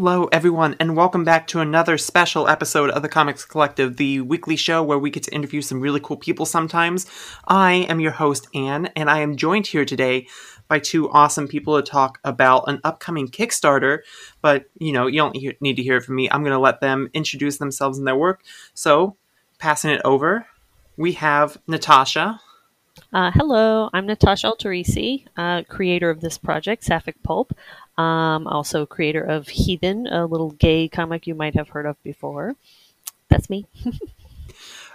Hello, everyone, and welcome back to another special episode of the Comics Collective, the weekly show where we get to interview some really cool people sometimes. I am your host, Anne, and I am joined here today by two awesome people to talk about an upcoming Kickstarter. But, you know, you don't need to hear it from me. I'm going to let them introduce themselves and their work. So, passing it over, we have Natasha. Uh, hello, I'm Natasha Alterici, uh, creator of this project, Sapphic Pulp. Um, also creator of Heathen, a little gay comic you might have heard of before. That's me.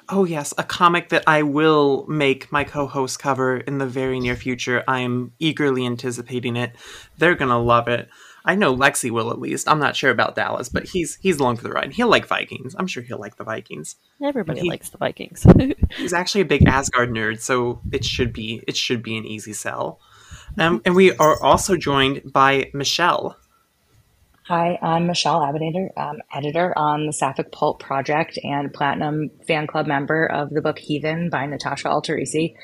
Oh, yes, a comic that I will make my co host cover in the very near future. I am eagerly anticipating it. They're going to love it. I know Lexi will at least. I'm not sure about Dallas, but he's he's along for the ride. He'll like Vikings. I'm sure he'll like the Vikings. Everybody He- likes the Vikings. He's actually a big Asgard nerd, so it should be it should be an easy sell. Um, and we are also joined by Michele. Hi, I'm Michele Abounader, um, editor on the Sapphic Pulp Project and Platinum fan club member of the book Heathen by Natasha Alterici.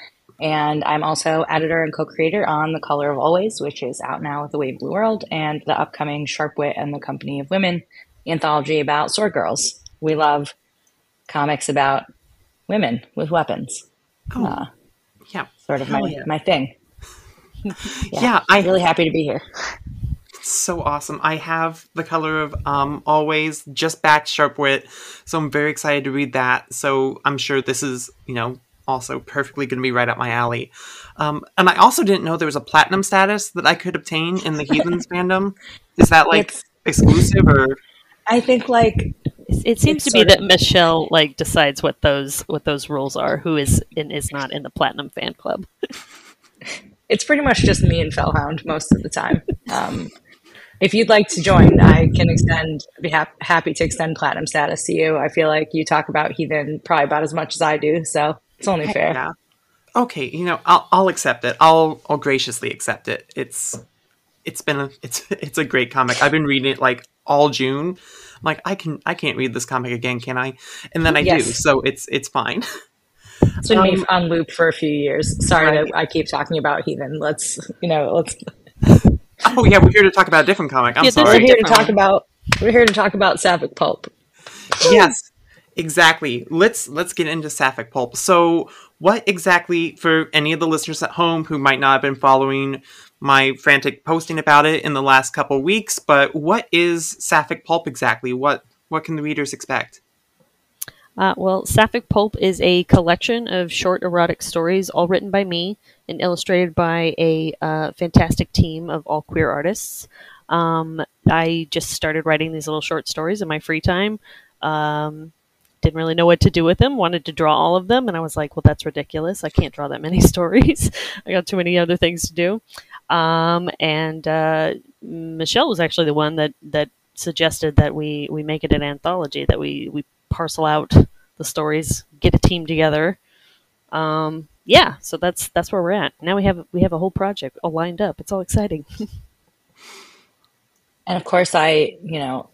And I'm also editor and co-creator on The Color of Always, which is out now with the Wave Blue World, and the upcoming Sharp Wit and the Company of Women anthology about sword girls. We love comics about women with weapons. Oh, Uh, yeah, sort of my, yeah. my thing. yeah. I I'm really happy to be here. so awesome. I have the color of um always just back Sharpwit, so I'm very excited to read that. So I'm sure this is you know also perfectly going to be right up my alley. Um, and I also didn't know there was a platinum status that I could obtain in the Heathens fandom. Is that like It's- exclusive or? I think like it, it seems to be sort that Michelle like decides what those what those rules are. Who is and is not in the Platinum fan club? it's pretty much just me and Fellhound most of the time. Um, if you'd like to join, I can extend, be hap- happy to extend platinum status to you. I feel like you talk about Heathen probably about as much as I do, so it's only fair. Yeah. Okay, you know, I'll I'll accept it. I'll I'll graciously accept it. It's it's been a it's it's a great comic. I've been reading it like all June. I'm like I can I can't read this comic again, can I? And then I do. So it's it's fine. It's been me Um, on loop for a few years. Sorry Right. I keep talking about Heathen. Let's, you know, let's. oh yeah, we're here to talk about a different comic. I'm Yeah, a We're sorry. here to talk one. about. We're here to talk about Sapphic Pulp. yes. Exactly. Let's let's get into Sapphic Pulp. So, what exactly for any of the listeners at home who might not have been following my frantic posting about it in the last couple weeks, but what is Sapphic Pulp exactly? What what can the readers expect? Uh, well, Sapphic Pulp is a collection of short erotic stories, all written by me and illustrated by a uh, fantastic team of all queer artists. Um, I just started writing these little short stories in my free time. Um, didn't really know what to do with them. Wanted to draw all of them, and I was like, "Well, that's ridiculous. I can't draw that many stories. I got too many other things to do." Um, and uh, Michele was actually the one that that suggested that we we make it an anthology. That we we parcel out the stories, get a team together. Um, yeah, so that's that's where we're at. Now we have we have a whole project all lined up. It's all exciting. And of course, I, you know,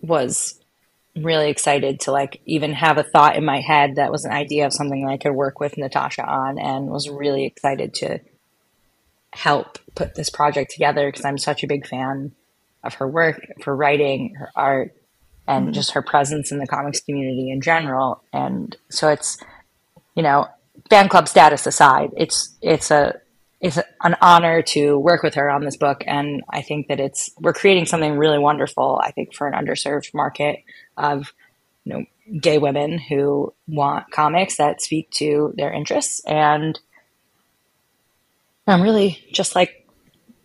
was really excited to like even have a thought in my head that was an idea of something that I could work with Natasha on, and was really excited to help put this project together because I'm such a big fan of her work, of her writing, her art, and mm-hmm. just her presence in the comics community in general. And so it's, you know, fan club status aside, it's it's a it's an honor to work with her on this book, and I think that it's we're creating something really wonderful. I think for an underserved market of you know gay women who want comics that speak to their interests, and I'm really just like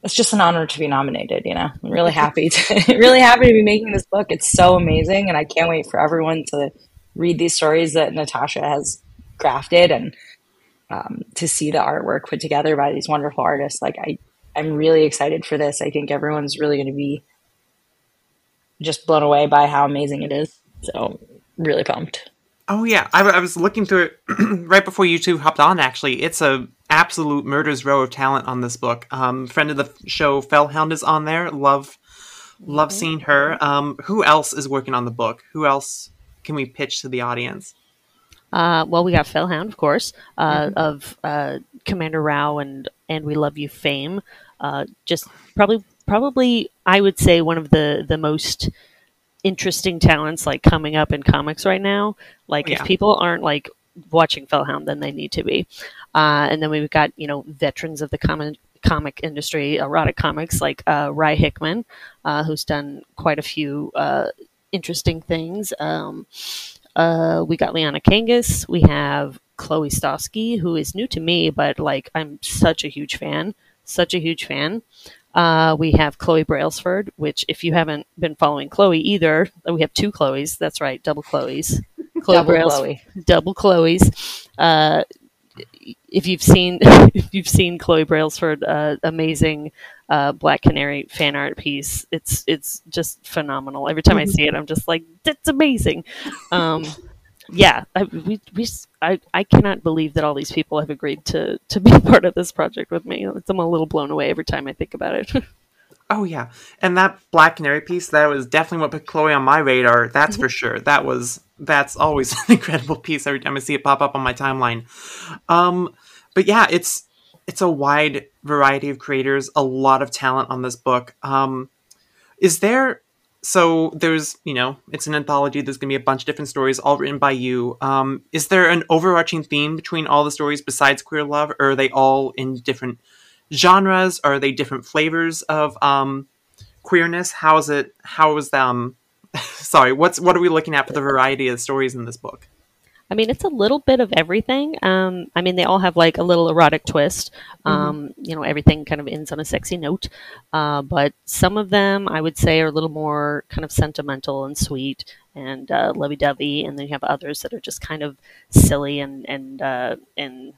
it's just an honor to be nominated. You know, I'm really happy to really happy to be making this book. It's so amazing, and I can't wait for everyone to read these stories that Natasha has crafted and um, to see the artwork put together by these wonderful artists. Like I, I'm really excited for this. I think everyone's really going to be just blown away by how amazing it is. So really pumped. Oh yeah, I, I was looking through it right before you two hopped on. Actually, it's a absolute murder's row of talent on this book. Um, friend of the show, Fellhound, is on there. Love, love seeing her. Um, who else is working on the book? Who else can we pitch to the audience? Uh, well, we got Fellhound, of course, uh, of uh, Commander Rao and and We Love You fame. Uh, just probably probably I would say one of the the most interesting talents like coming up in comics right now. Like Yeah. if people aren't like watching Fellhound, then they need to be. Uh, and then we've got you know veterans of the comic comic industry, erotic comics like uh, Rye Hickman, uh, who's done quite a few uh, interesting things. Um, uh, we got Liana Kangas. We have Chloe Stosky, who is new to me, but like I'm such a huge fan, such a huge fan. Uh, we have Chloe Brailsford, which if you haven't been following Chloe either, we have two Chloes. That's right, double Chloes. Chloe Double Brails- Chloe. double Chloe's. Uh, if you've seen if you've seen Chloe Brailsford, uh, amazing uh, Black Canary fan art piece, it's it's just phenomenal. Every time I see it, I'm just like, that's amazing. Um, yeah, I, we, we I, I cannot believe that all these people have agreed to to be part of this project with me. I'm a little blown away every time I think about it. Oh yeah, and that Black Canary piece that was definitely what put Chloe on my radar. That's for sure. That was that's always an incredible piece every time I see it pop up on my timeline. Um, but yeah, it's it's a wide variety of creators, a lot of talent on this book. Um, is there? So there's you know it's an anthology. There's gonna be a bunch of different stories, all written by you. Um, is there an overarching theme between all the stories besides queer love, or are they all in different genres? Are they different flavors of um, queerness? How is it? How is um? sorry, what's what are we looking at for the variety of stories in this book? I mean, it's a little bit of everything. Um, I mean, they all have like a little erotic twist. Um, You know, everything kind of ends on a sexy note. Uh, but some of them, I would say, are a little more kind of sentimental and sweet and uh, lovey-dovey, and then you have others that are just kind of silly and and uh, and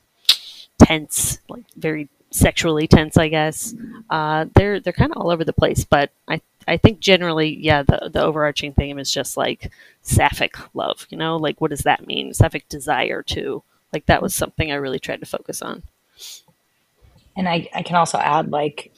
tense, like very sexually tense, I guess. Uh, they're they're kind of all over the place, but I I think generally, yeah, the the overarching theme is just like sapphic love. You know, like what does that mean? Sapphic desire too. Like that was something I really tried to focus on. And I, I can also add, like,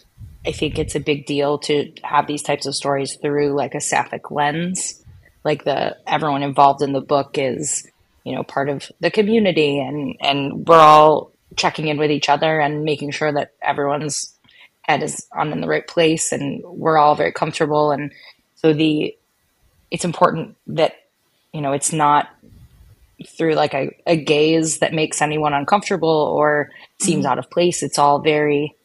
I think it's a big deal to have these types of stories through like a sapphic lens. Like the everyone involved in the book is, you know, part of the community, and and we're all checking in with each other and making sure that everyone's head is on in the right place, and we're all very comfortable. And so the it's important that you know it's not through like a, a gaze that makes anyone uncomfortable or seems mm-hmm. out of place. It's all very,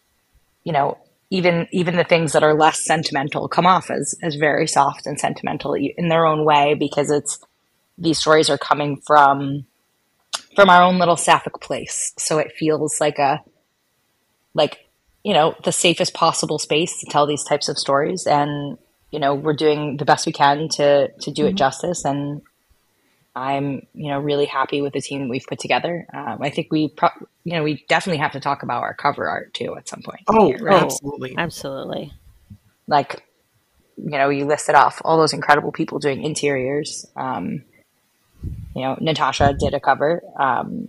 you know, even even the things that are less sentimental come off as as very soft and sentimental in their own way because it's these stories are coming from from our own little sapphic place. So it feels like a like you know the safest possible space to tell these types of stories and you know we're doing the best we can to to do it justice and I'm, you know, really happy with the team that we've put together. Um, I think we, pro- you know, we definitely have to talk about our cover art too at some point. Oh, here, right? absolutely. Absolutely. Like, you know, you listed off all those incredible people doing interiors. Um, you know, Natasha did a cover. Um,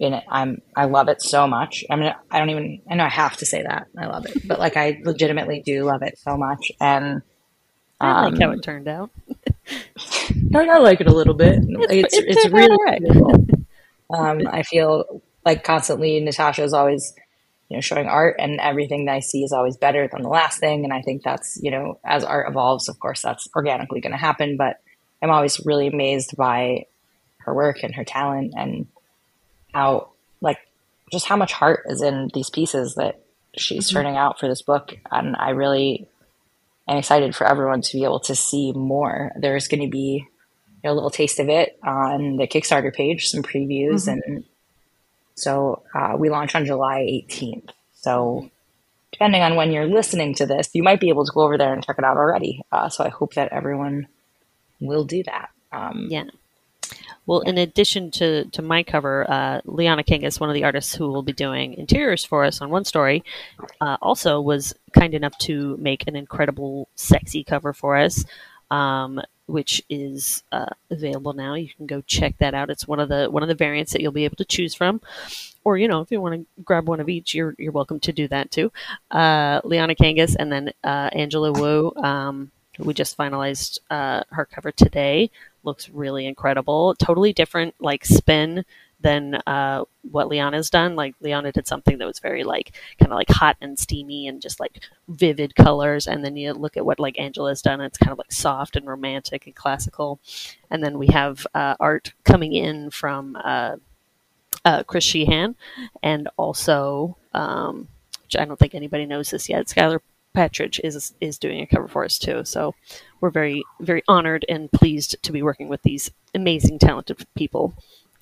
and it, I'm, I love it so much. I mean, I don't even, I know I have to say that I love it, but like, I legitimately do love it so much. And I like how Um, it turned out. I, I like it a little bit. It's, it it's, turned out really all right. beautiful. Um, I feel like constantly Natasha is always, you know, showing art and everything that I see is always better than the last thing. And I think that's, you know, as art evolves, of course, that's organically going to happen. But I'm always really amazed by her work and her talent and how, like, just how much heart is in these pieces that she's turning out for this book. And I really am excited for everyone to be able to see more. There's going to be you know, a little taste of it on the Kickstarter page, some previews, and so uh, we launch on July 18th. So depending on when you're listening to this, you might be able to go over there and check it out already. Uh, so I hope that everyone will do that. Um, Yeah. Well, in addition to, to my cover, uh, Liana Kangas is one of the artists who will be doing interiors for us on one story. Uh, also, was kind enough to make an incredible, sexy cover for us, um, which is uh, available now. You can go check that out. It's one of the one of the variants that you'll be able to choose from, or you know, if you want to grab one of each, you're you're welcome to do that too. Uh, Liana Kangas and then uh, Angela Wu. Um, we just finalized uh, her cover today looks really incredible. Totally different, like spin than uh, what Liana's done. Like Liana did something that was very like kind of like hot and steamy and just like vivid colors. And then you look at what like Angela's done, it's kind of like soft and romantic and classical. And then we have uh, art coming in from uh, uh Chris Sheehan, and also um, which I don't think anybody knows this yet. Skylar Patridge is is doing a cover for us too. So we're very very honored and pleased to be working with these amazing talented people.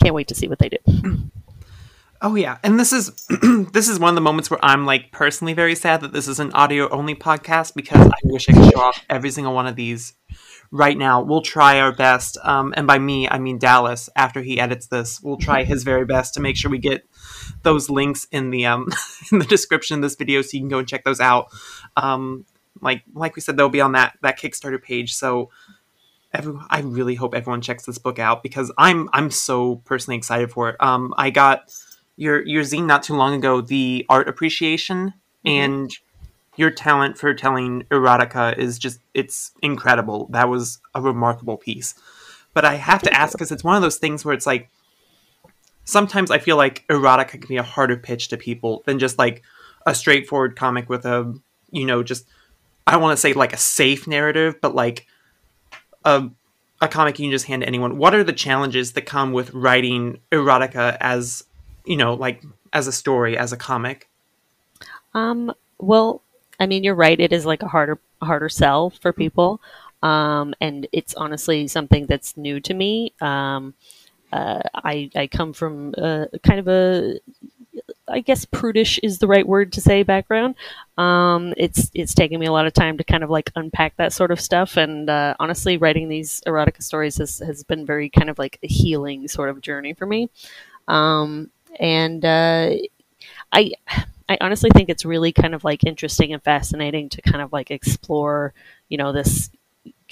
Can't wait to see what they do. Oh yeah, and this is this is one of the moments where I'm like personally very sad that this is an audio only podcast because I wish I could show off every single one of these right now. We'll try our best, um, and by me I mean Dallas. After he edits this, we'll try his very best to make sure we get those links in the um in the description of this video so you can go and check those out. Um, like like we said, they'll be on that that Kickstarter page. So everyone, I really hope everyone checks this book out because I'm I'm so personally excited for it. Um, I got your your zine not too long ago, the art appreciation mm-hmm. and your talent for telling erotica is just it's incredible. That was a remarkable piece. But I have to ask because it's one of those things where it's like sometimes I feel like erotica can be a harder pitch to people than just like a straightforward comic with a you know just I don't want to say like a safe narrative, but like a a comic you can just hand to anyone. What are the challenges that come with writing erotica as you know like as a story as a comic? Um. Well, I mean, you're right. It is like a harder harder sell for people, um, and it's honestly something that's new to me. Um, uh, I I come from a, kind of a I guess prudish is the right word to say background. Um, it's it's taken me a lot of time to kind of like unpack that sort of stuff, and uh, honestly, writing these erotica stories has, has been very kind of like a healing sort of journey for me. Um, and uh, I I honestly think it's really kind of like interesting and fascinating to kind of like explore, you know, this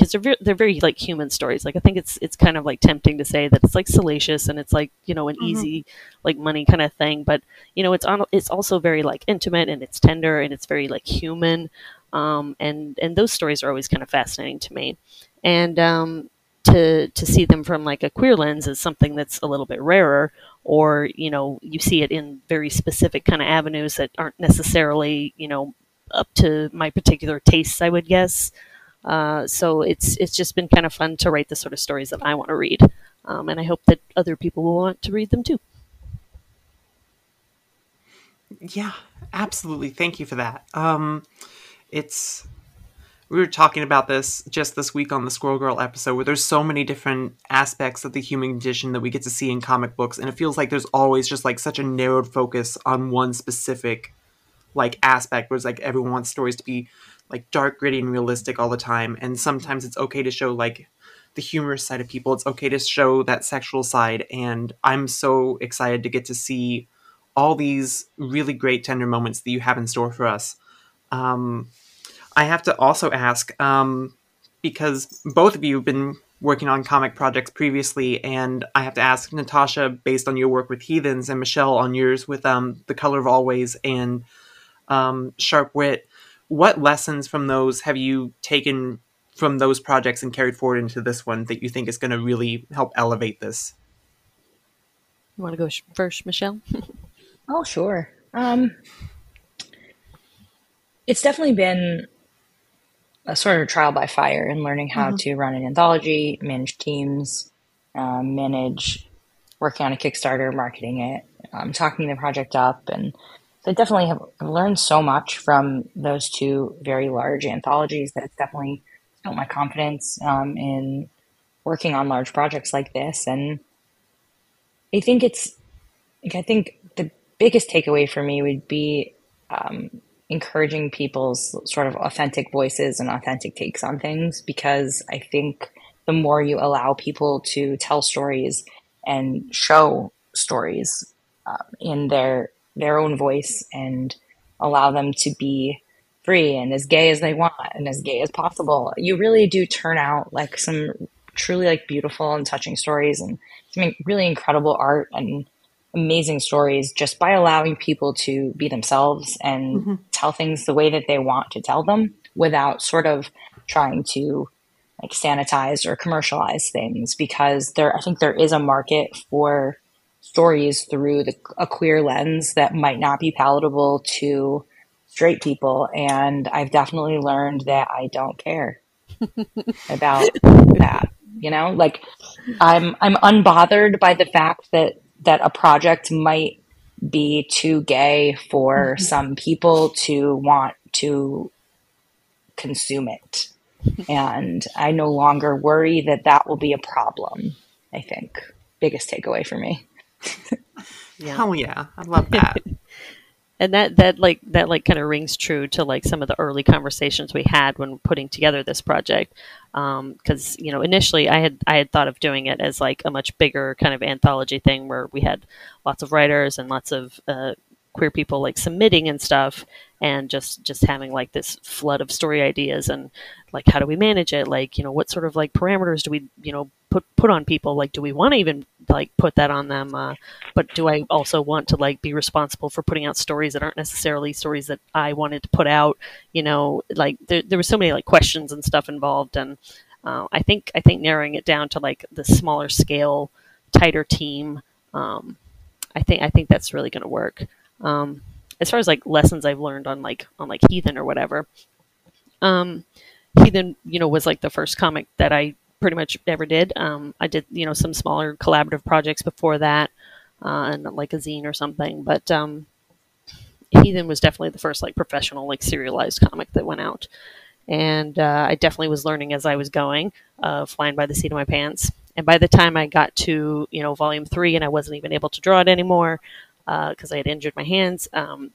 because they're very, they're very like human stories. Like I think it's it's kind of like tempting to say that it's like salacious and it's like you know an mm-hmm. easy like money kind of thing, but you know it's on it's also very like intimate and it's tender and it's very like human, um, and and those stories are always kind of fascinating to me, and um, to to see them from like a queer lens is something that's a little bit rarer or you know you see it in very specific kind of avenues that aren't necessarily you know up to my particular tastes i would guess uh, so it's it's just been kind of fun to write the sort of stories that i want to read. Um, and i hope that other people will want to read them too. Yeah absolutely. Thank you for that. Um, it's we were talking about this just this week on the Squirrel Girl episode, where there's so many different aspects of the human condition that we get to see in comic books, and it feels like there's always just like such a narrowed focus on one specific like aspect, where it's like everyone wants stories to be like dark, gritty, and realistic all the time, and sometimes it's okay to show like the humorous side of people. It's okay to show that sexual side, and I'm so excited to get to see all these really great tender moments that you have in store for us. Um, I have to also ask um, because both of you have been working on comic projects previously, and I have to ask Natasha, based on your work with Heathens, and Michele on yours with um, The Color of Always and um, Sharp Wit, what lessons from those have you taken from those projects and carried forward into this one that you think is going to really help elevate this? You want to go first, Michele? oh, sure. Um, it's definitely been a sort of trial by fire in learning how mm-hmm. to run an anthology, manage teams, um, manage working on a Kickstarter, marketing it, um, talking the project up. And so I definitely have learned so much from those two very large anthologies that it's definitely built my confidence um, in working on large projects like this. And I think it's, like, I think the biggest takeaway for me would be um, encouraging people's sort of authentic voices and authentic takes on things because I think the more you allow people to tell stories and show stories um, in their their own voice and allow them to be free and as gay as they want and as gay as possible, you really do turn out like some truly like beautiful and touching stories and some really incredible art and amazing stories just by allowing people to be themselves and mm-hmm. tell things the way that they want to tell them without sort of trying to like sanitize or commercialize things because there I think there is a market for stories through the, a queer lens that might not be palatable to straight people. And I've definitely learned that I don't care about that. You know, like I'm I'm unbothered by the fact that that a project might be too gay for mm-hmm. some people to want to consume it. and I no longer worry that that will be a problem. I think biggest takeaway for me. Yeah. Hell yeah, I love that. and that that like that like kind of rings true to like some of the early conversations we had when putting together this project because um, you know initially I had I had thought of doing it as like a much bigger kind of anthology thing where we had lots of writers and lots of uh, queer people like submitting and stuff and just just having like this flood of story ideas and like how do we manage it like you know what sort of like parameters do we you know put put on people like do we want to even like put that on them uh, but do i also want to like be responsible for putting out stories that aren't necessarily stories that i wanted to put out you know like there, there were so many like questions and stuff involved and uh, i think i think narrowing it down to like the smaller scale tighter team um, i think i think that's really going to work um, as far as like lessons I've learned on like on like Heathen or whatever. Um, Heathen, you know, was like the first comic that I pretty much never did. Um, I did you know some smaller collaborative projects before that, uh, and like a zine or something. But um, Heathen was definitely the first like professional like serialized comic that went out, and uh, I definitely was learning as I was going, uh, flying by the seat of my pants. And by the time I got to you know volume three, and I wasn't even able to draw it anymore, because uh, I had injured my hands. Um,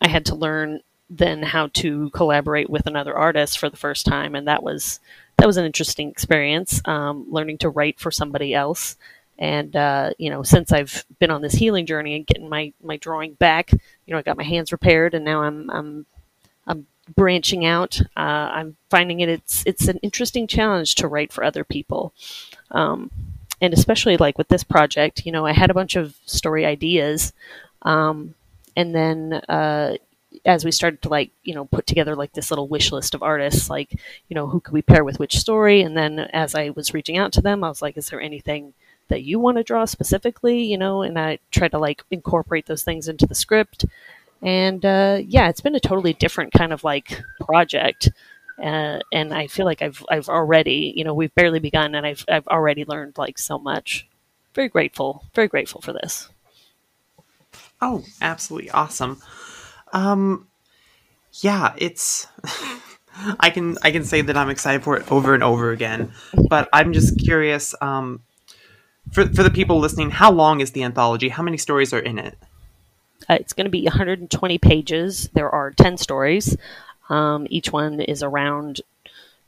I had to learn then how to collaborate with another artist for the first time, and that was that was an interesting experience. Um, learning to write for somebody else, and uh, you know, since I've been on this healing journey and getting my my drawing back, you know, I got my hands repaired, and now I'm I'm I'm branching out. Uh, I'm finding it it's it's an interesting challenge to write for other people. Um, and especially like with this project, you know, I had a bunch of story ideas, um, and then uh, as we started to like you know put together like this little wish list of artists, like you know who could we pair with which story, and then as I was reaching out to them, I was like, is there anything that you want to draw specifically, you know? And I tried to like incorporate those things into the script, and uh, yeah, it's been a totally different kind of like project. Uh, and I feel like I've I've already you know we've barely begun and I've I've already learned like so much. Very grateful, very grateful for this. Oh, absolutely awesome. Um, yeah, it's. I can I can say that I'm excited for it over and over again, but I'm just curious. Um, for for the people listening, how long is the anthology? How many stories are in it? Uh, it's going to be 120 pages. There are 10 stories. Um, each one is around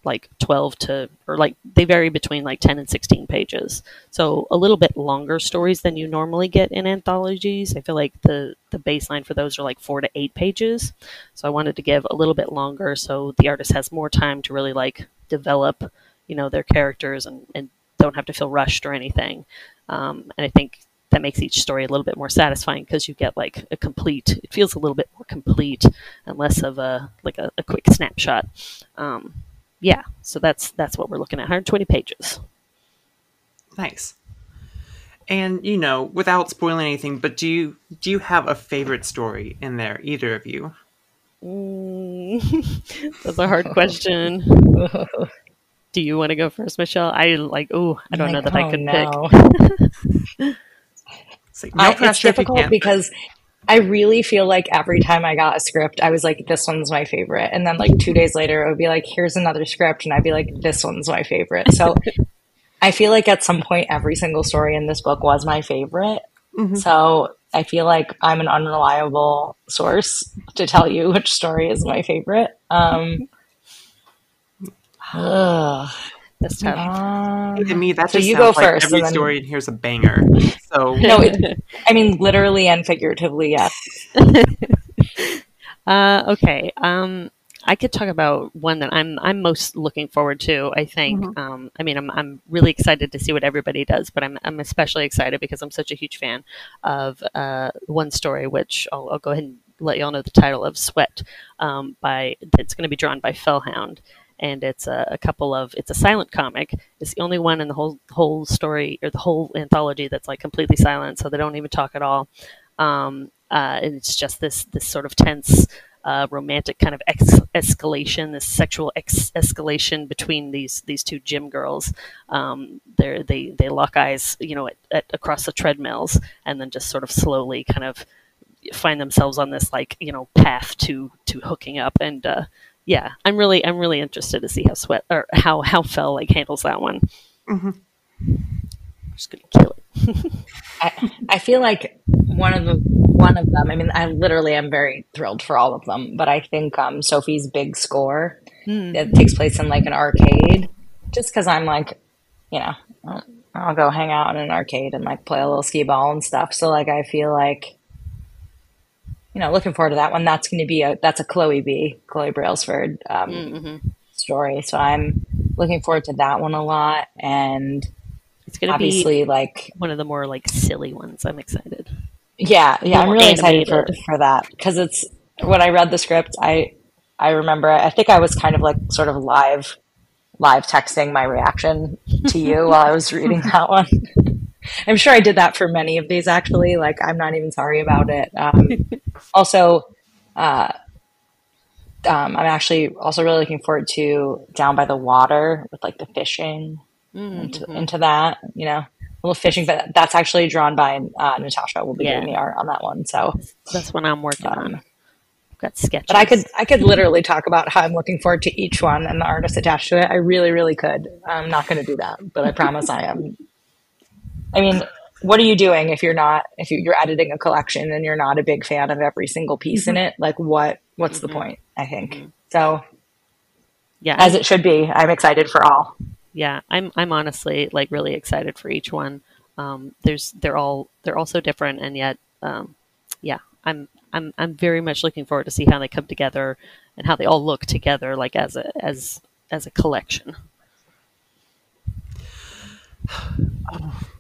like 12 to, or like they vary between like 10 and 16 pages. So a little bit longer stories than you normally get in anthologies. I feel like the, the baseline for those are like four to eight pages. So I wanted to give a little bit longer so the artist has more time to really like develop, you know, their characters and, and don't have to feel rushed or anything. Um, and I think that makes each story a little bit more satisfying because you get like a complete it feels a little bit more complete and less of a like a, a quick snapshot um, yeah so that's that's what we're looking at 120 pages. Nice and you know without spoiling anything but do you do you have a favorite story in there either of you? Mm, that's a hard question. Do you want to go first michelle? I like oh i don't like, know that oh, i could no. pick. Like, no I, it's difficult because I really feel like every time I got a script, I was like, this one's my favorite. And then like two days later, it would be like, here's another script. And I'd be like, this one's my favorite. So I feel like at some point, every single story in this book was my favorite. Mm-hmm. So I feel like I'm an unreliable source to tell you which story is my favorite. Um, this time. Uh, to me, that so just you go like first, every then... story and here's a banger. So no, it, I mean literally and figuratively, yes. uh, okay. Um, I could talk about one that I'm I'm most looking forward to. I think. Mm-hmm. Um, I mean, I'm I'm really excited to see what everybody does, but I'm I'm especially excited because I'm such a huge fan of uh, one story, which I'll, I'll go ahead and let y'all know the title of Sweat um, by that's going to be drawn by Fellhound and it's a, a, couple of it's a silent comic. It's the only one in the whole whole story or the whole anthology that's like completely silent, so they don't even talk at all. Um, uh, and it's just this this sort of tense uh, romantic kind of ex- escalation, this sexual ex- escalation between these these two gym girls. Um, they they they lock eyes, you know, at, at, across the treadmills, and then just sort of slowly kind of find themselves on this like you know path to to hooking up. And uh, yeah, I'm really I'm really interested to see how sweat or how how Fell like handles that one. Mm-hmm. I'm just gonna kill it. I, I feel like one of the one of them. I mean, I literally am very thrilled for all of them, but I think um, Sophie's big score mm. that takes place in like an arcade, just because I'm like, you know, I'll, I'll go hang out in an arcade and like play a little skee ball and stuff. So like, I feel like, you know, looking forward to that one. That's going to be a that's a Chloe B, Chloe Brailsford um, mm-hmm. story. So I'm looking forward to that one a lot and. It's going to be obviously like one of the more like silly ones. I'm excited. Yeah, yeah, I'm really animated. excited for, for that because it's when I read the script, I I remember I think I was kind of like sort of live live texting my reaction to you while I was reading that one. I'm sure I did that for many of these actually. Like I'm not even sorry about it. Um, also, uh, um, I'm actually also really looking forward to Down by the Water with like the fishing mm-hmm. into, into that. You know, little fishing, but that's actually drawn by uh, Natasha. Will be yeah. doing the art on that one. So that's what I'm working um, on. Got sketches. But I could I could literally talk about how I'm looking forward to each one and the artist attached to it. I really really could. I'm not going to do that, but I promise I am. I mean, what are you doing if you're not if you're editing a collection and you're not a big fan of every single piece mm-hmm. in it? Like what what's mm-hmm. the point? I think mm-hmm. so. Yeah, as it should be. I'm excited for all yeah, I'm I'm honestly like really excited for each one. Um, there's they're all they're all so different, and yet, um, yeah, I'm I'm I'm very much looking forward to see how they come together and how they all look together, like as a as as a collection.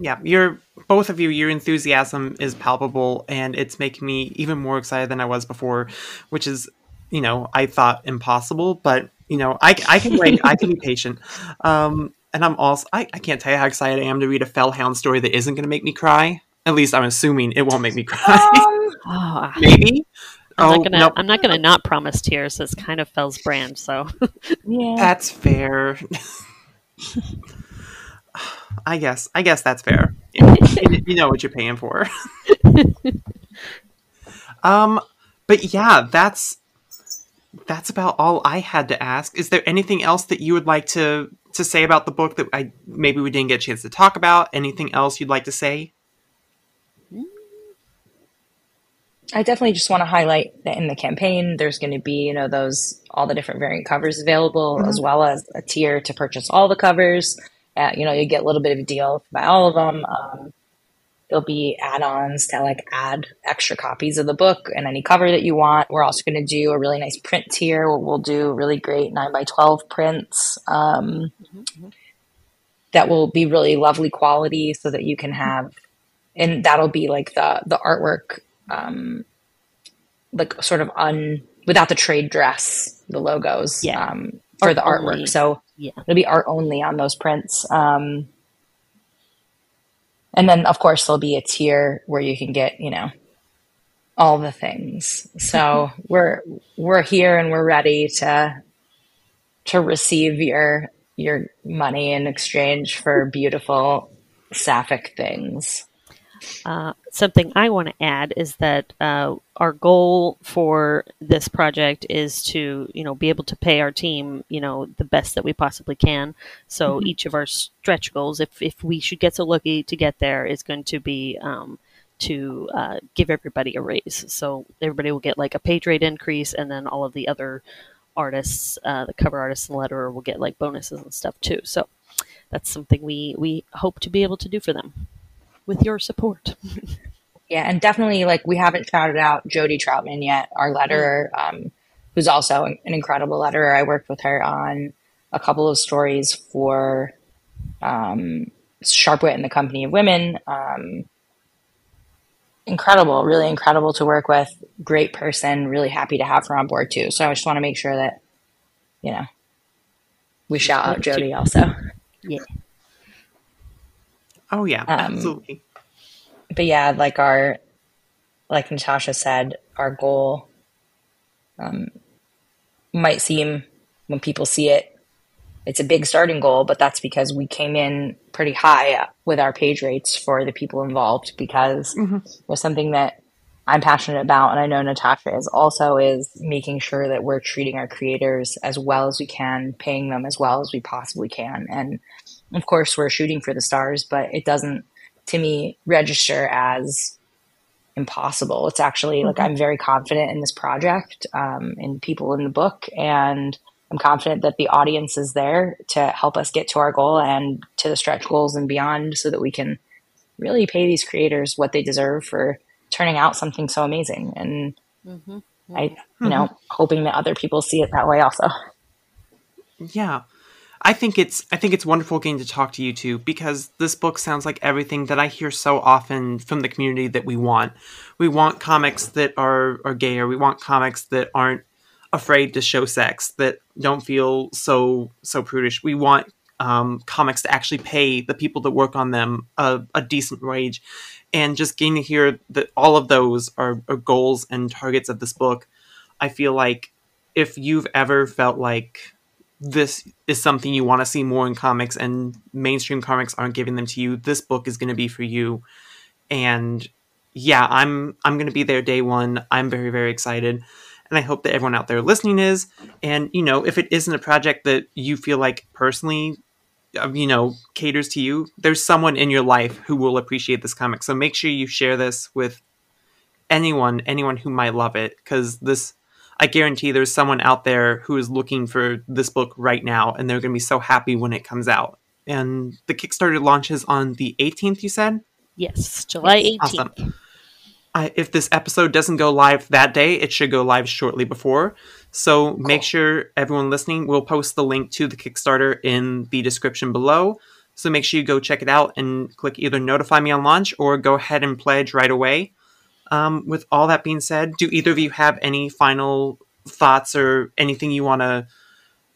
Yeah, you're both of you. Your enthusiasm is palpable, and it's making me even more excited than I was before, which is, you know, I thought impossible, but you know, I, I can wait. I can be patient. Um, and I'm also, I, I can't tell you how excited I am to read a Fellhound story that isn't going to make me cry. At least I'm assuming it won't make me cry. Um, oh, Maybe. I'm oh, not gonna. Nope. I'm not gonna not promise tears. It's kind of Fell's brand, so yeah, that's fair. I guess. I guess that's fair. You, you know what you're paying for. um, but yeah, that's that's about all I had to ask. Is there anything else that you would like to to say about the book that I maybe we didn't get a chance to talk about? Anything else you'd like to say? I definitely just want to highlight that in the campaign, there's going to be, you know, those all the different variant covers available, mm-hmm. as well as a tier to purchase all the covers. Uh, you know, you get a little bit of a deal by all of them. Um, There'll be add-ons to like add extra copies of the book and any cover that you want. We're also going to do a really nice print tier. We'll, we'll do really great nine by twelve prints um, mm-hmm. that will be really lovely quality, so that you can have, and that'll be like the the artwork, um, like sort of un without the trade dress, the logos yeah. um, for art the artwork. Only. So yeah. it'll be art only on those prints. Um, and then, of course, there'll be a tier where you can get, you know, all the things. So we're we're here and we're ready to to receive your your money in exchange for beautiful sapphic things. Uh, something I want to add is that uh, our goal for this project is to, you know, be able to pay our team, you know, the best that we possibly can. So mm-hmm. each of our stretch goals, if if we should get so lucky to get there, is going to be um, to uh, give everybody a raise. So everybody will get like a page rate increase, and then all of the other artists, uh, the cover artists and letterer, will get like bonuses and stuff too. So that's something we we hope to be able to do for them with your support. yeah, and definitely like we haven't shouted out Jody Troutman yet, our letterer, um, who's also an incredible letterer. I worked with her on a couple of stories for um, Sharp Wit and the Company of Women. Um, incredible, really incredible to work with. Great person, really happy to have her on board too. So I just want to make sure that, you know, we shout out Jody also. Yeah. Oh yeah, Um, absolutely. But yeah, like our, like Natasha said, our goal um, might seem when people see it, it's a big starting goal, but that's because we came in pretty high with our page rates for the people involved because there's something that I'm passionate about, and I know Natasha is also is making sure that we're treating our creators as well as we can, paying them as well as we possibly can, and of course we're shooting for the stars, but it doesn't to me register as impossible. It's actually like mm-hmm. I'm very confident in this project, um, and people in the book, and I'm confident that the audience is there to help us get to our goal and to the stretch goals and beyond, so that we can really pay these creators what they deserve for turning out something so amazing. And mm-hmm. I, you mm-hmm. know, hoping that other people see it that way also. Yeah. I think it's I think it's wonderful getting to talk to you two because this book sounds like everything that I hear so often from the community that we want. We want comics that are are gay, or We want comics that aren't afraid to show sex, that don't feel so so prudish. We want um, comics to actually pay the people that work on them a, a decent wage, and just getting to hear that all of those are, are goals and targets of this book. I feel like if you've ever felt like this is something you want to see more in comics and mainstream comics aren't giving them to you this book is going to be for you. And yeah i'm i'm going to be there day one. I'm very very excited. And i hope that everyone out there listening is. And you know if it isn't a project that you feel like personally uh, you know caters to you there's someone in your life who will appreciate this comic. So make sure you share this with anyone anyone who might love it because this I guarantee there's someone out there who is looking for this book right now, and they're going to be so happy when it comes out. And the Kickstarter launches on the 18th, you said? Yes, July 18th. Awesome. I, if this episode doesn't go live that day, it should go live shortly before. So make sure everyone listening will post the link to the Kickstarter in the description below. So make sure you go check it out and click either notify me on launch or go ahead and pledge right away. Um, with all that being said, do either of you have any final thoughts or anything you want to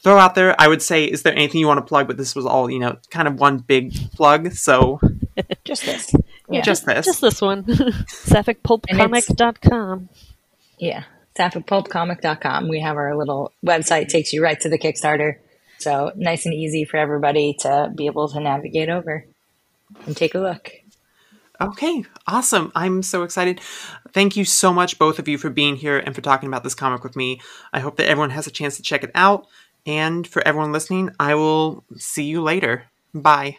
throw out there? I would say, is there anything you want to plug? But this was all, you know, kind of one big plug. So Just this. Yeah, Just this. Just this one. SapphiCPulpComics.com. Yeah. SapphiCPulpComic.com. We have our little website, takes you right to the Kickstarter. So nice and easy for everybody to be able to navigate over and take a look. Okay, awesome. I'm so excited. Thank you so much, both of you, for being here and for talking about this comic with me. I hope that everyone has a chance to check it out. And for everyone listening, I will see you later. Bye.